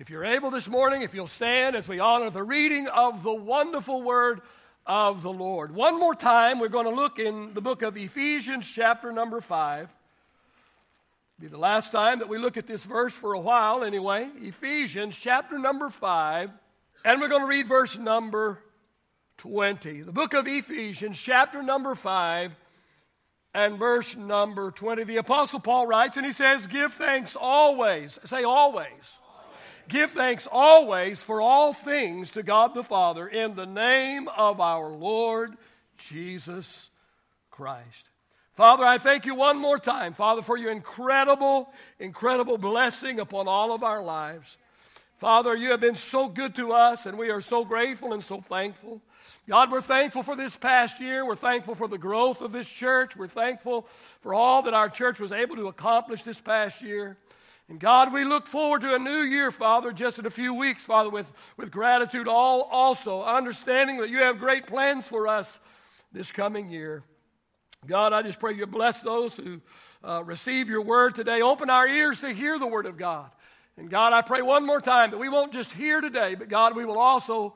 If you're able this morning, if you'll stand as we honor the reading of the wonderful word of the Lord. One more time, we're going to look in the book of Ephesians, chapter number 5. Be the last time that we look at this verse for a while, anyway. Ephesians, chapter number 5. And we're going to read verse number 20. The book of Ephesians, chapter number 5 and verse number 20. The Apostle Paul writes, and he says, Give thanks always. Say always. Give thanks always for all things to God the Father in the name of our Lord Jesus Christ. Father, I thank you one more time, Father, for your incredible, incredible blessing upon all of our lives. Father, you have been so good to us, and we are so grateful and so thankful. God, we're thankful for this past year. We're thankful for the growth of this church. We're thankful for all that our church was able to accomplish this past year. And God, we look forward to a new year, Father, just in a few weeks, Father, with, with gratitude all also, understanding that you have great plans for us this coming year. God, I just pray you bless those who uh, receive your word today. Open our ears to hear the word of God. And God, I pray one more time that we won't just hear today, but God, we will also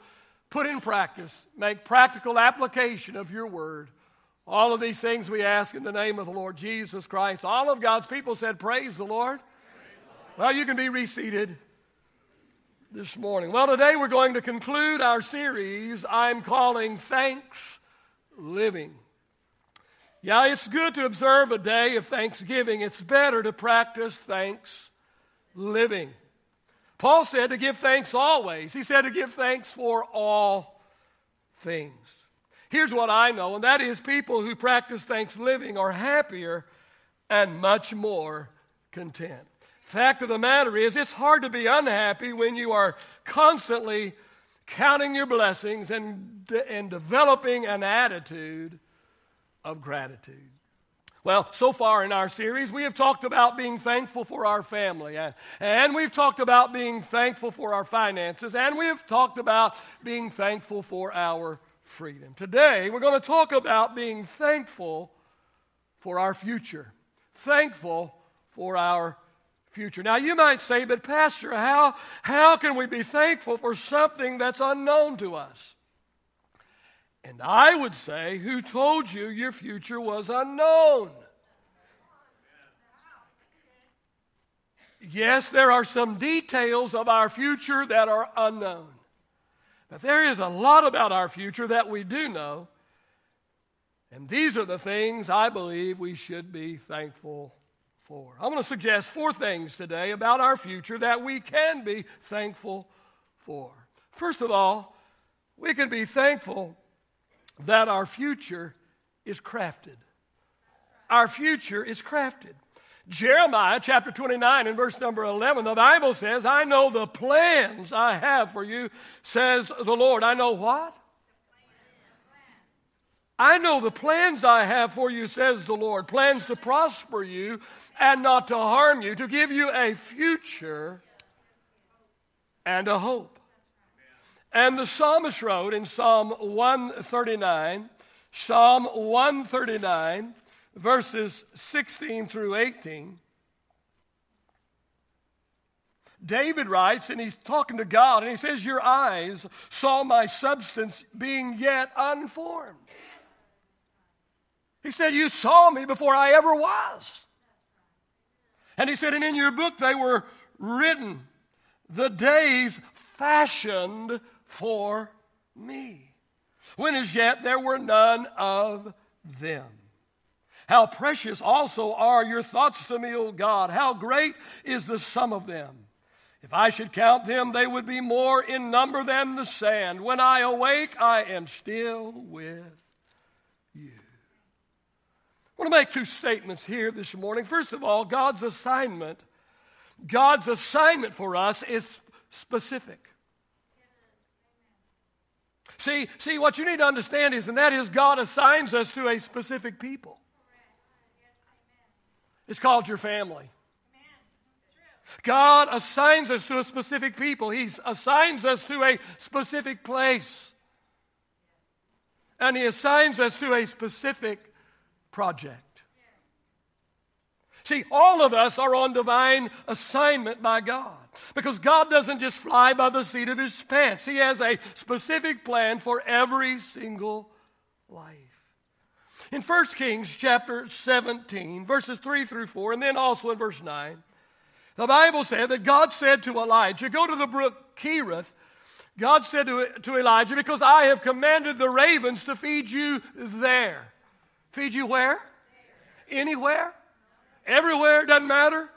put in practice, make practical application of your word. All of these things we ask in the name of the Lord Jesus Christ. All of God's people said, Praise the Lord. Well, you can be reseated this morning. Well, today we're going to conclude our series I'm calling Thanks Living. Yeah, it's good to observe a day of thanksgiving. It's better to practice thanks living. Paul said to give thanks always. He said to give thanks for all things. Here's what I know, and that is people who practice thanks living are happier and much more content. Fact of the matter is, it's hard to be unhappy when you are constantly counting your blessings and, and developing an attitude of gratitude. Well, so far in our series, we have talked about being thankful for our family, and, we've talked about being thankful for our finances, and we have talked about being thankful for our freedom. Today, we're going to talk about being thankful for our future, thankful for our future. Now, you might say, but Pastor, how, how can we be thankful for something that's unknown to us? And I would say, who told you your future was unknown? Yes, there are some details of our future that are unknown. But there is a lot about our future that we do know. And these are the things I believe we should be thankful for. I'm going to suggest four things today about our future that we can be thankful for. First of all, we can be thankful that our future is crafted. Our future is crafted. Jeremiah chapter 29 and verse number 11, the Bible says, I know the plans I have for you, says the Lord. I know what? I know the plans I have for you, says the Lord plans to prosper you and not to harm you, to give you a future and a hope. And the psalmist wrote in Psalm 139, Psalm 139, verses 16 through 18. David writes, and he's talking to God, and he says, Your eyes saw my substance being yet unformed. He said, You saw me before I ever was. And he said, And in your book they were written, the days fashioned for me, when as yet there were none of them. How precious also are your thoughts to me, O God! How great is the sum of them! If I should count them, they would be more in number than the sand. When I awake, I am still with I want to make two statements here this morning. First of all, God's assignment, God's assignment for us is specific. See, see, what you need to understand is, and that is God assigns us to a specific people. It's called your family. God assigns us to a specific people. He assigns us to a specific place. And He assigns us to a specific project. See, all of us are on divine assignment by God because God doesn't just fly by the seat of his pants. He has a specific plan for every single life. In 1 Kings chapter 17, verses 3 through 4, and then also in verse 9, the Bible said that God said to Elijah, Go to the brook Kerith. God said to, to Elijah, Because I have commanded the ravens to feed you there. Feed you where? Anywhere? Everywhere? Doesn't matter?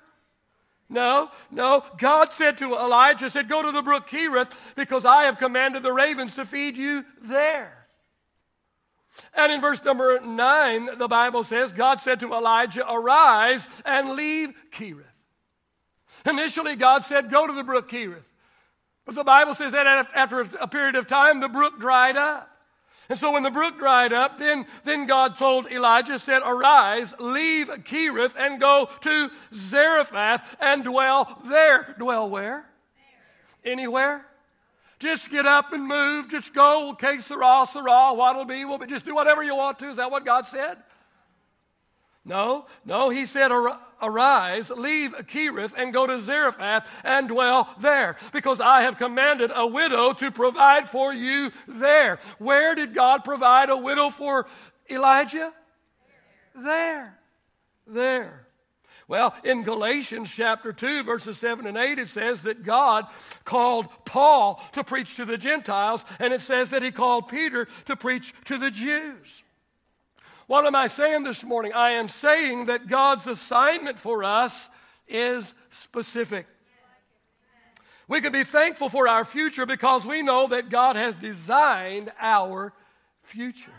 No, no. God said to Elijah, said, Go to the brook Kerith, because I have commanded the ravens to feed you there. And in verse number 9, the Bible says, God said to Elijah, Arise and leave Kerith. Initially, God said, Go to the brook Kerith. But the Bible says that after a period of time, the brook dried up. And so when the brook dried up, then, then God told Elijah, said, Arise, leave Kerith, and go to Zarephath and dwell there. Dwell where? There. Anywhere? Just get up and move. Just go. Que sera, sera, what'll be, will be. Just do whatever you want to. Is that what God said? No, no, he said, Arise, leave Kerith, and go to Zarephath and dwell there, because I have commanded a widow to provide for you there. Where did God provide a widow for Elijah? There. There. Well, in Galatians chapter 2, verses 7 and 8, it says that God called Paul to preach to the Gentiles, and it says that he called Peter to preach to the Jews. What am I saying this morning? I am saying that God's assignment for us is specific. We can be thankful for our future because we know that God has designed our future.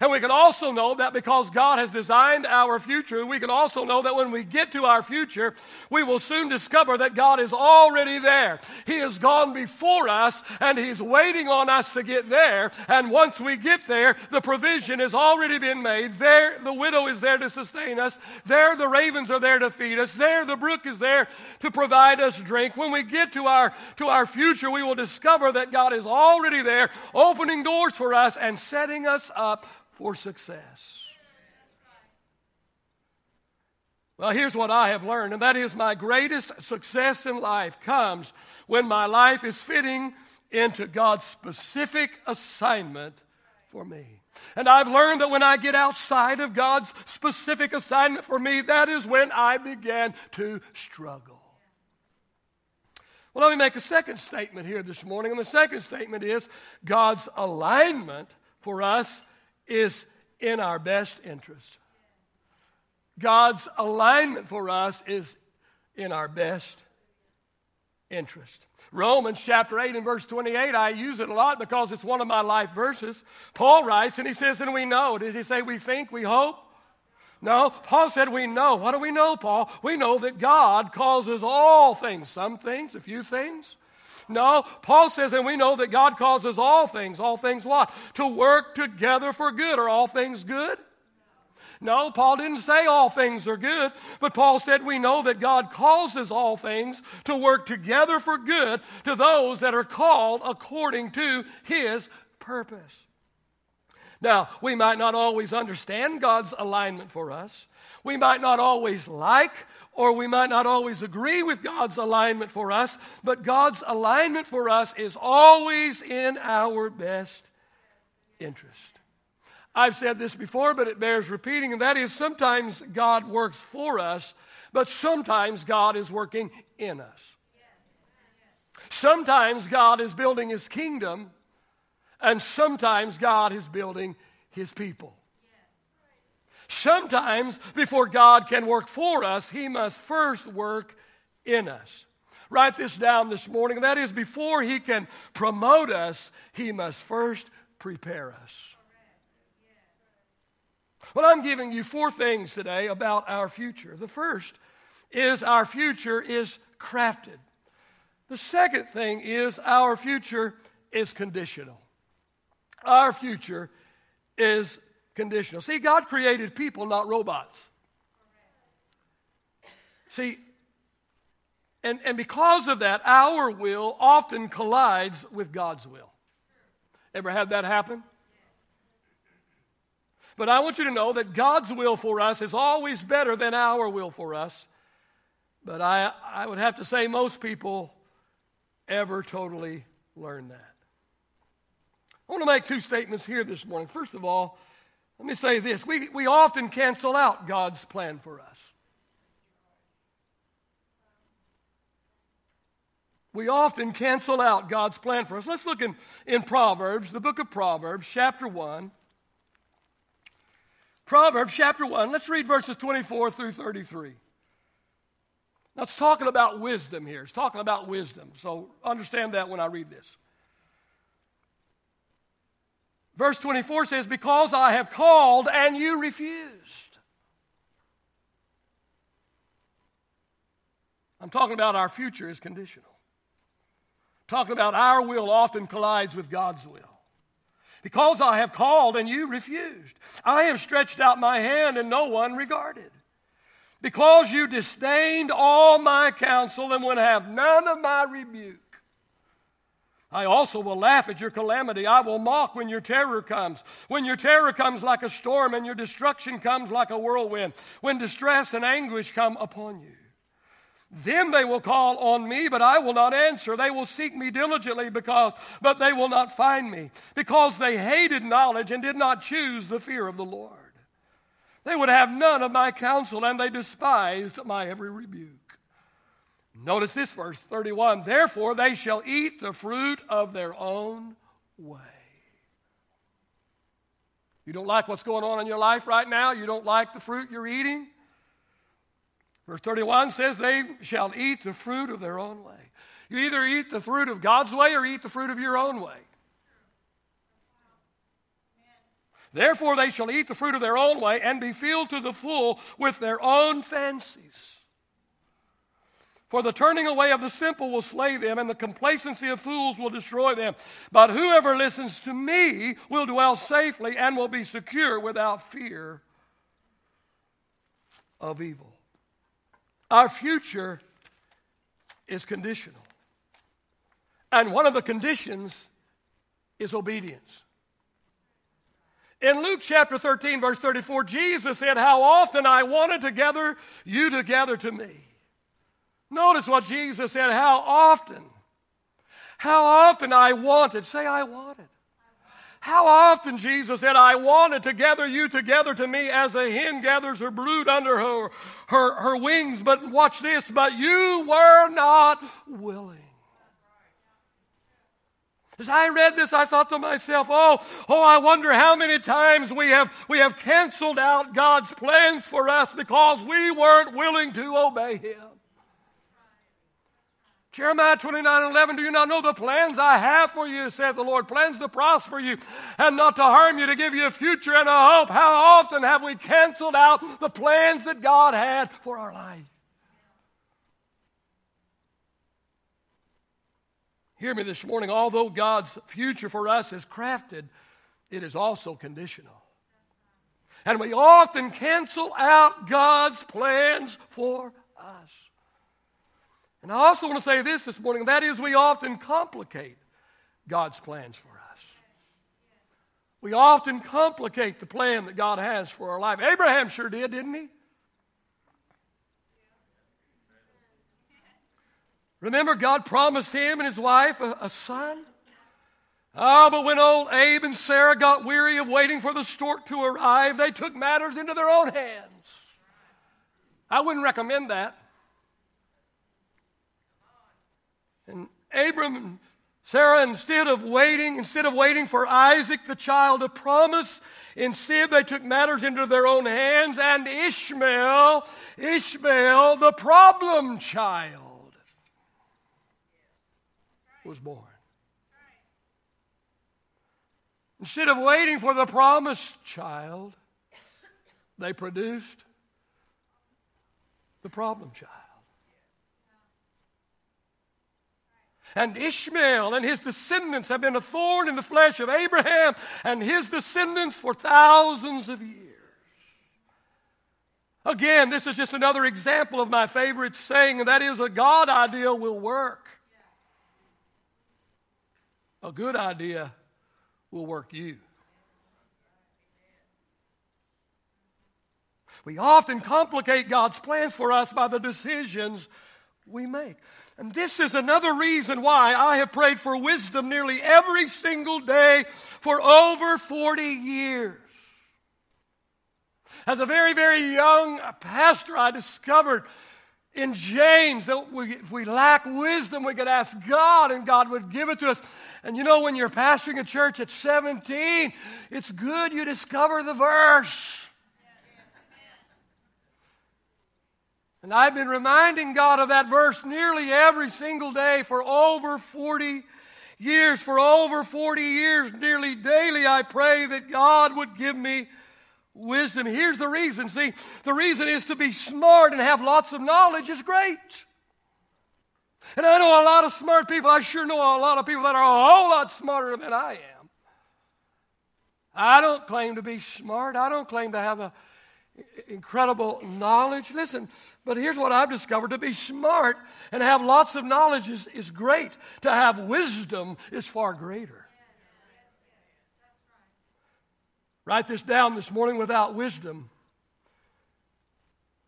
And we can also know that because God has designed our future, we can also know that when we get to our future, we will soon discover that God is already there. He has gone before us and He's waiting on us to get there. And once we get there, the provision has already been made. There, the widow is there to sustain us. There, the ravens are there to feed us. There, the brook is there to provide us drink. When we get to our, to our future, we will discover that God is already there, opening doors for us and setting us up for success. Well, here's what I have learned, and that is my greatest success in life comes when my life is fitting into God's specific assignment for me. And I've learned that when I get outside of God's specific assignment for me, that is when I began to struggle. Well, let me make a second statement here this morning. And the second statement is God's alignment for us is in our best interest. God's alignment for us is in our best interest. Romans chapter 8 and verse 28, I use it a lot because it's one of my life verses. Paul writes and he says, and we know. Does he say we think, we hope? No, Paul said we know. What do we know, Paul? We know that God causes all things, some things, a few things, no, Paul says, and we know that God causes all things, all things what? To work together for good. Are all things good? No, Paul didn't say all things are good, but Paul said we know that God causes all things to work together for good to those that are called according to his purpose. Now, we might not always understand God's alignment for us. We might not always like or we might not always agree with God's alignment for us, but God's alignment for us is always in our best interest. I've said this before, but it bears repeating, and that is sometimes God works for us, but sometimes God is working in us. Sometimes God is building his kingdom, and sometimes God is building his people. Sometimes, before God can work for us, He must first work in us. Write this down this morning. That is, before He can promote us, He must first prepare us. Well, I'm giving you four things today about our future. The first is our future is crafted. The second thing is our future is conditional. Our future is conditional. See, God created people, not robots. See, and, and because of that, our will often collides with God's will. Ever had that happen? But I want you to know that God's will for us is always better than our will for us. But I, I would have to say, most people ever totally learn that. I want to make two statements here this morning. First of all, let me say this we, we often cancel out God's plan for us. We often cancel out God's plan for us. Let's look in, in Proverbs, the book of Proverbs, chapter 1. Proverbs chapter 1, let's read verses 24 through 33. Now, it's talking about wisdom here. It's talking about wisdom. So understand that when I read this. Verse 24 says, Because I have called and you refused. I'm talking about our future is conditional. talking about our will often collides with God's will. Because I have called and you refused. I have stretched out my hand and no one regarded. Because you disdained all my counsel and would have none of my rebuke. I also will laugh at your calamity. I will mock when your terror comes. When your terror comes like a storm and your destruction comes like a whirlwind. When distress and anguish come upon you. Then they will call on me, but I will not answer. They will seek me diligently because, but they will not find me because they hated knowledge and did not choose the fear of the Lord. They would have none of my counsel and they despised my every rebuke. Notice this verse 31 Therefore they shall eat the fruit of their own way. You don't like what's going on in your life right now? You don't like the fruit you're eating? Verse 31 says, They shall eat the fruit of their own way. You either eat the fruit of God's way or eat the fruit of your own way. Therefore, they shall eat the fruit of their own way and be filled to the full with their own fancies. For the turning away of the simple will slay them, and the complacency of fools will destroy them. But whoever listens to me will dwell safely and will be secure without fear of evil. Our future is conditional. And one of the conditions is obedience. In Luke chapter 13, verse 34, Jesus said, How often I wanted to gather you together to me. Notice what Jesus said how often. How often I wanted. Say, I wanted. How often Jesus said, I wanted to gather you together to me as a hen gathers her brood under her, her, her wings. But watch this, but you were not willing. As I read this, I thought to myself, oh, oh, I wonder how many times we have, we have canceled out God's plans for us because we weren't willing to obey Him. Jeremiah 29 11, do you not know the plans I have for you, saith the Lord? Plans to prosper you and not to harm you, to give you a future and a hope. How often have we canceled out the plans that God had for our life? Hear me this morning. Although God's future for us is crafted, it is also conditional. And we often cancel out God's plans for us. And I also want to say this this morning that is, we often complicate God's plans for us. We often complicate the plan that God has for our life. Abraham sure did, didn't he? Remember, God promised him and his wife a, a son? Ah, oh, but when old Abe and Sarah got weary of waiting for the stork to arrive, they took matters into their own hands. I wouldn't recommend that. And Abram and Sarah, instead of waiting, instead of waiting for Isaac, the child of promise, instead they took matters into their own hands, and Ishmael, Ishmael, the problem child, was born. Instead of waiting for the promised child, they produced the problem child. And Ishmael and his descendants have been a thorn in the flesh of Abraham and his descendants for thousands of years. Again, this is just another example of my favorite saying, and that is a God idea will work. A good idea will work you. We often complicate God's plans for us by the decisions we make. And this is another reason why I have prayed for wisdom nearly every single day for over 40 years. As a very, very young pastor, I discovered in James that we, if we lack wisdom, we could ask God and God would give it to us. And you know, when you're pastoring a church at 17, it's good you discover the verse. And I've been reminding God of that verse nearly every single day for over 40 years. For over 40 years, nearly daily, I pray that God would give me wisdom. Here's the reason. See, the reason is to be smart and have lots of knowledge is great. And I know a lot of smart people. I sure know a lot of people that are a whole lot smarter than I am. I don't claim to be smart. I don't claim to have a incredible knowledge. Listen, but here's what I've discovered to be smart and have lots of knowledge is, is great. To have wisdom is far greater. Write this down this morning without wisdom.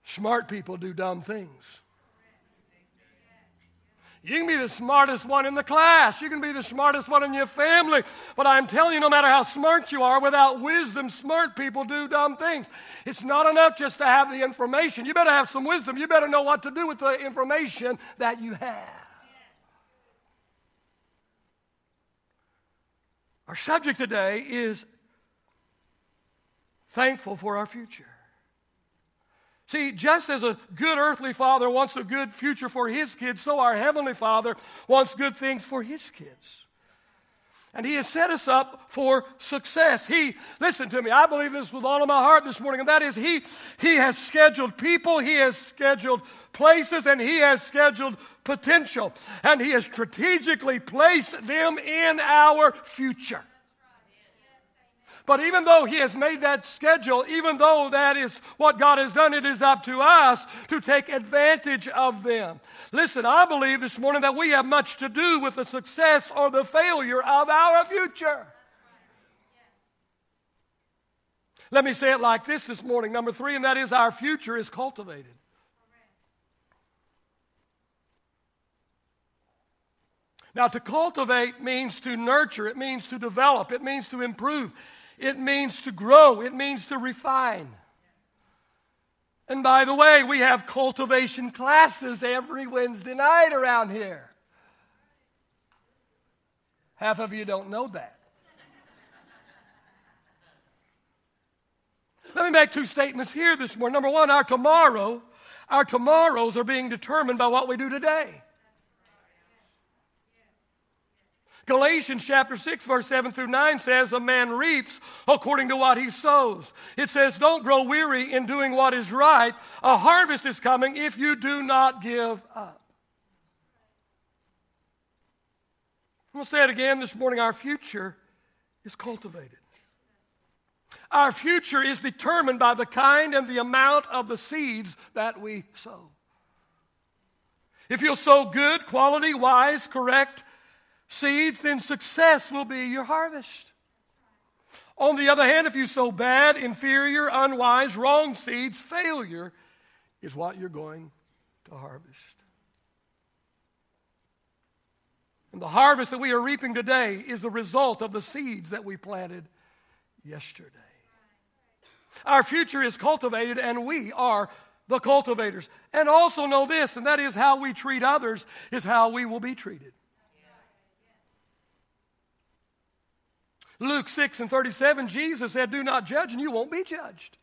Smart people do dumb things. You can be the smartest one in the class. You can be the smartest one in your family. But I'm telling you, no matter how smart you are, without wisdom, smart people do dumb things. It's not enough just to have the information. You better have some wisdom. You better know what to do with the information that you have. Our subject today is thankful for our future. See, just as a good earthly father wants a good future for his kids, so our heavenly father wants good things for his kids. And he has set us up for success. He, listen to me, I believe this with all of my heart this morning, and that is he, he has scheduled people, he has scheduled places, and he has scheduled potential. And he has strategically placed them in our future. But even though He has made that schedule, even though that is what God has done, it is up to us to take advantage of them. Listen, I believe this morning that we have much to do with the success or the failure of our future. Let me say it like this this morning. Number three, and that is our future is cultivated. Now, to cultivate means to nurture, it means to develop, it means to improve, it means to grow, it means to refine. And by the way, we have cultivation classes every Wednesday night around here. Half of you don't know that. Let me make two statements here this morning. Number one, our tomorrow, our tomorrows are being determined by what we do today. Galatians chapter 6, verse 7 through 9 says, A man reaps according to what he sows. It says, Don't grow weary in doing what is right. A harvest is coming if you do not give up. I'm going to say it again this morning. Our future is cultivated. Our future is determined by the kind and the amount of the seeds that we sow. If you'll sow good, quality, wise, correct, seeds, then success will be your harvest. On the other hand, if you sow bad, inferior, unwise, wrong seeds, failure is what you're going to harvest. And the harvest that we are reaping today is the result of the seeds that we planted yesterday. Our future is cultivated, and we are the cultivators. And also know this, and that is how we treat others is how we will be treated. Luke 6 and 37, Jesus said, Do not judge, and you won't be judged.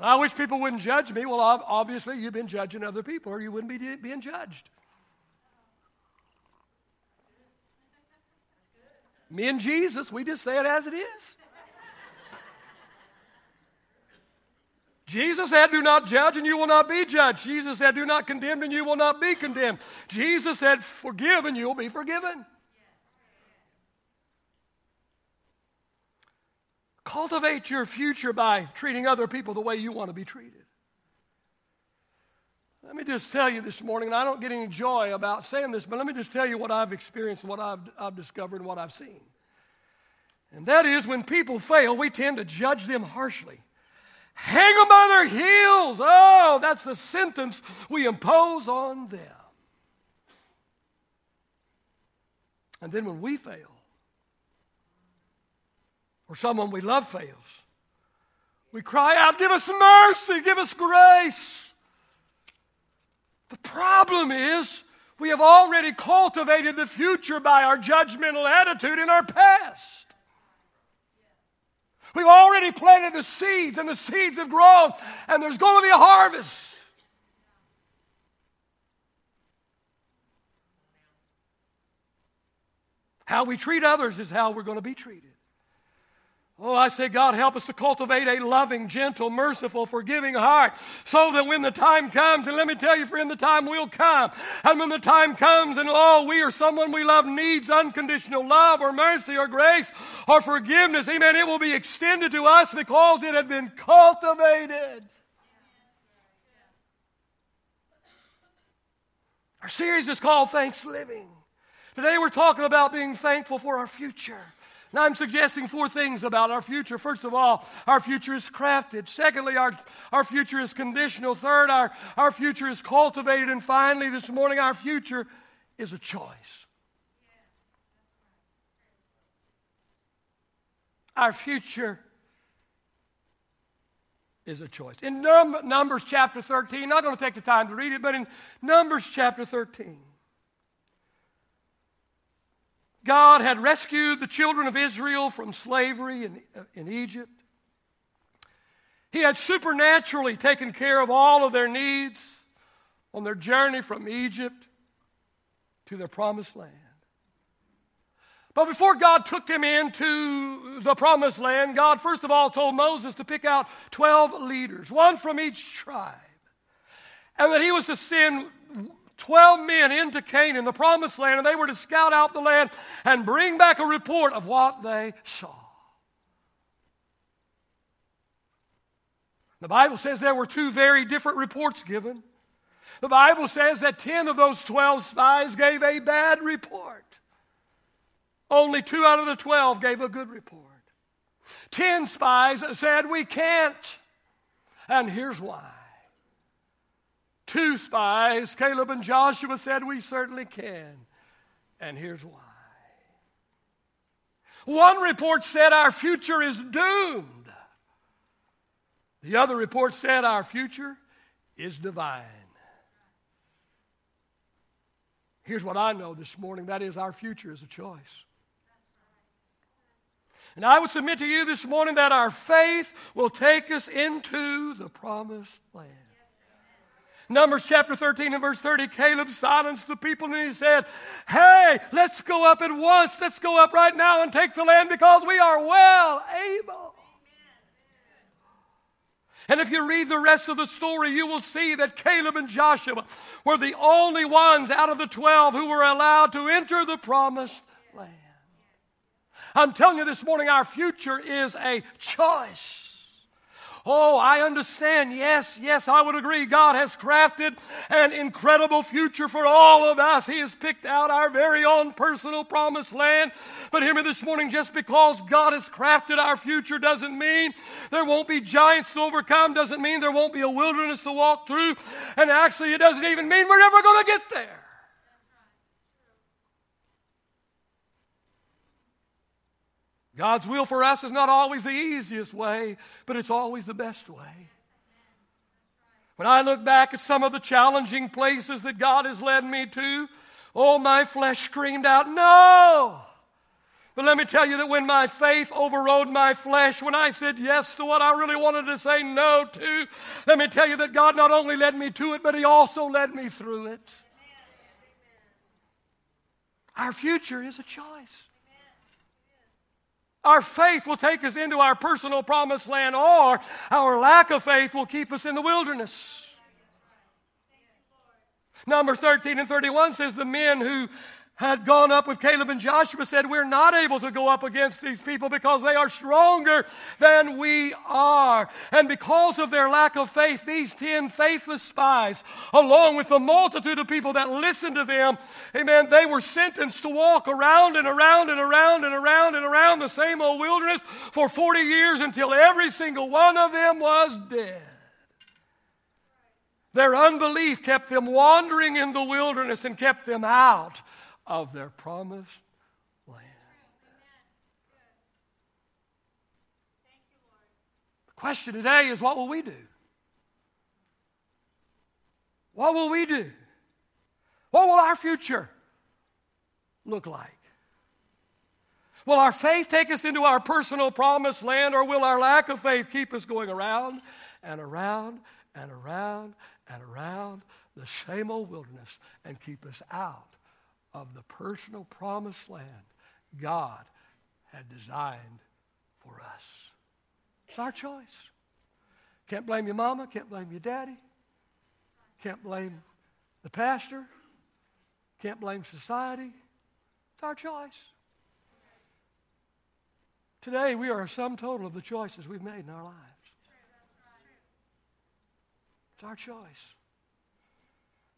I wish people wouldn't judge me. Well, obviously, you've been judging other people, or you wouldn't be being judged. Me and Jesus, we just say it as it is. Jesus said, Do not judge, and you will not be judged. Jesus said, Do not condemn, and you will not be condemned. Jesus said, Forgive, and you will be forgiven. Cultivate your future by treating other people the way you want to be treated. Let me just tell you this morning, and I don't get any joy about saying this, but let me just tell you what I've experienced, what I've, I've discovered, and what I've seen. And that is when people fail, we tend to judge them harshly. Hang them by their heels. Oh, that's the sentence we impose on them. And then when we fail, or someone we love fails, we cry out, Give us mercy, give us grace. The problem is, we have already cultivated the future by our judgmental attitude in our past. We've already planted the seeds, and the seeds have grown, and there's going to be a harvest. How we treat others is how we're going to be treated. Oh, I say, God, help us to cultivate a loving, gentle, merciful, forgiving heart so that when the time comes, and let me tell you, friend, the time will come. And when the time comes, and oh, we or someone we love needs unconditional love or mercy or grace or forgiveness, amen, it will be extended to us because it had been cultivated. Our series is called Thanks Living. Today we're talking about being thankful for our future. Now, I'm suggesting four things about our future. First of all, our future is crafted. Secondly, our, our future is conditional. Third, our, our future is cultivated. And finally, this morning, our future is a choice. Our future is a choice. In Num- Numbers chapter 13, not going to take the time to read it, but in Numbers chapter 13, God had rescued the children of Israel from slavery in, in Egypt. He had supernaturally taken care of all of their needs on their journey from Egypt to their promised land. But before God took them into the promised land, God first of all told Moses to pick out 12 leaders, one from each tribe, and that he was to send 12 men into Canaan, the promised land, and they were to scout out the land and bring back a report of what they saw. The Bible says there were two very different reports given. The Bible says that 10 of those 12 spies gave a bad report. Only two out of the 12 gave a good report. 10 spies said, We can't. And here's why two spies, Caleb and Joshua, said, We certainly can. And here's why. One report said our future is doomed. The other report said our future is divine. Here's what I know this morning that is, our future is a choice. And I would submit to you this morning that our faith will take us into the promised land. Numbers chapter 13 and verse 30, Caleb silenced the people and he said, Hey, let's go up at once. Let's go up right now and take the land because we are well able. And if you read the rest of the story, you will see that Caleb and Joshua were the only ones out of the 12 who were allowed to enter the promised land. I'm telling you this morning, our future is a choice. Oh, I understand. Yes, yes, I would agree. God has crafted an incredible future for all of us. He has picked out our very own personal promised land. But hear me this morning just because God has crafted our future doesn't mean there won't be giants to overcome, doesn't mean there won't be a wilderness to walk through. And actually, it doesn't even mean we're never going to get there. God's will for us is not always the easiest way, but it's always the best way. When I look back at some of the challenging places that God has led me to, oh, my flesh screamed out, No! But let me tell you that when my faith overrode my flesh, when I said yes to what I really wanted to say no to, let me tell you that God not only led me to it, but He also led me through it. Our future is a choice. Our faith will take us into our personal promised land, or our lack of faith will keep us in the wilderness. Number 13 and 31 says the men who had gone up with Caleb and Joshua said, We're not able to go up against these people because they are stronger than we are. And because of their lack of faith, these 10 faithless spies, along with the multitude of people that listened to them, amen, they were sentenced to walk around and around and around and around and around the same old wilderness for 40 years until every single one of them was dead. Their unbelief kept them wandering in the wilderness and kept them out of their promised land. The question today is what will we do? What will we do? What will our future look like? Will our faith take us into our personal promised land, or will our lack of faith keep us going around and around and around and around the same old wilderness and keep us out of the personal promised land God had designed for us. It's our choice. Can't blame your mama, can't blame your daddy, can't blame the pastor, can't blame society. It's our choice. Today, we are a sum total of the choices we've made in our lives. It's our choice.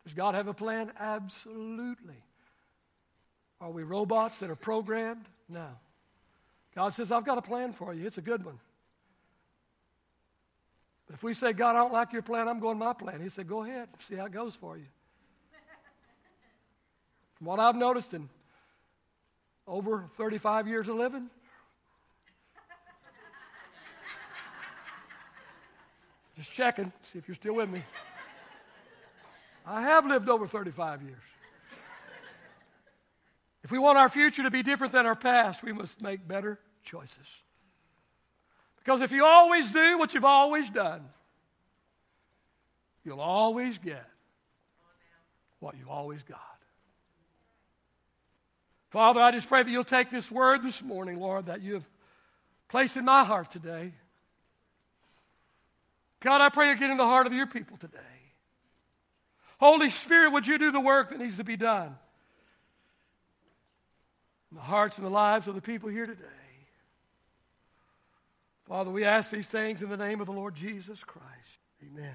Does God have a plan? Absolutely. Are we robots that are programmed? No. God says, I've got a plan for you. It's a good one. But if we say, God, I don't like your plan, I'm going my plan, He said, go ahead, see how it goes for you. From what I've noticed in over 35 years of living, just checking, see if you're still with me. I have lived over 35 years. If we want our future to be different than our past, we must make better choices. Because if you always do what you've always done, you'll always get what you've always got. Father, I just pray that you'll take this word this morning, Lord, that you have placed in my heart today. God, I pray you get in the heart of your people today. Holy Spirit, would you do the work that needs to be done? In the hearts and the lives of the people here today. Father, we ask these things in the name of the Lord Jesus Christ. Amen.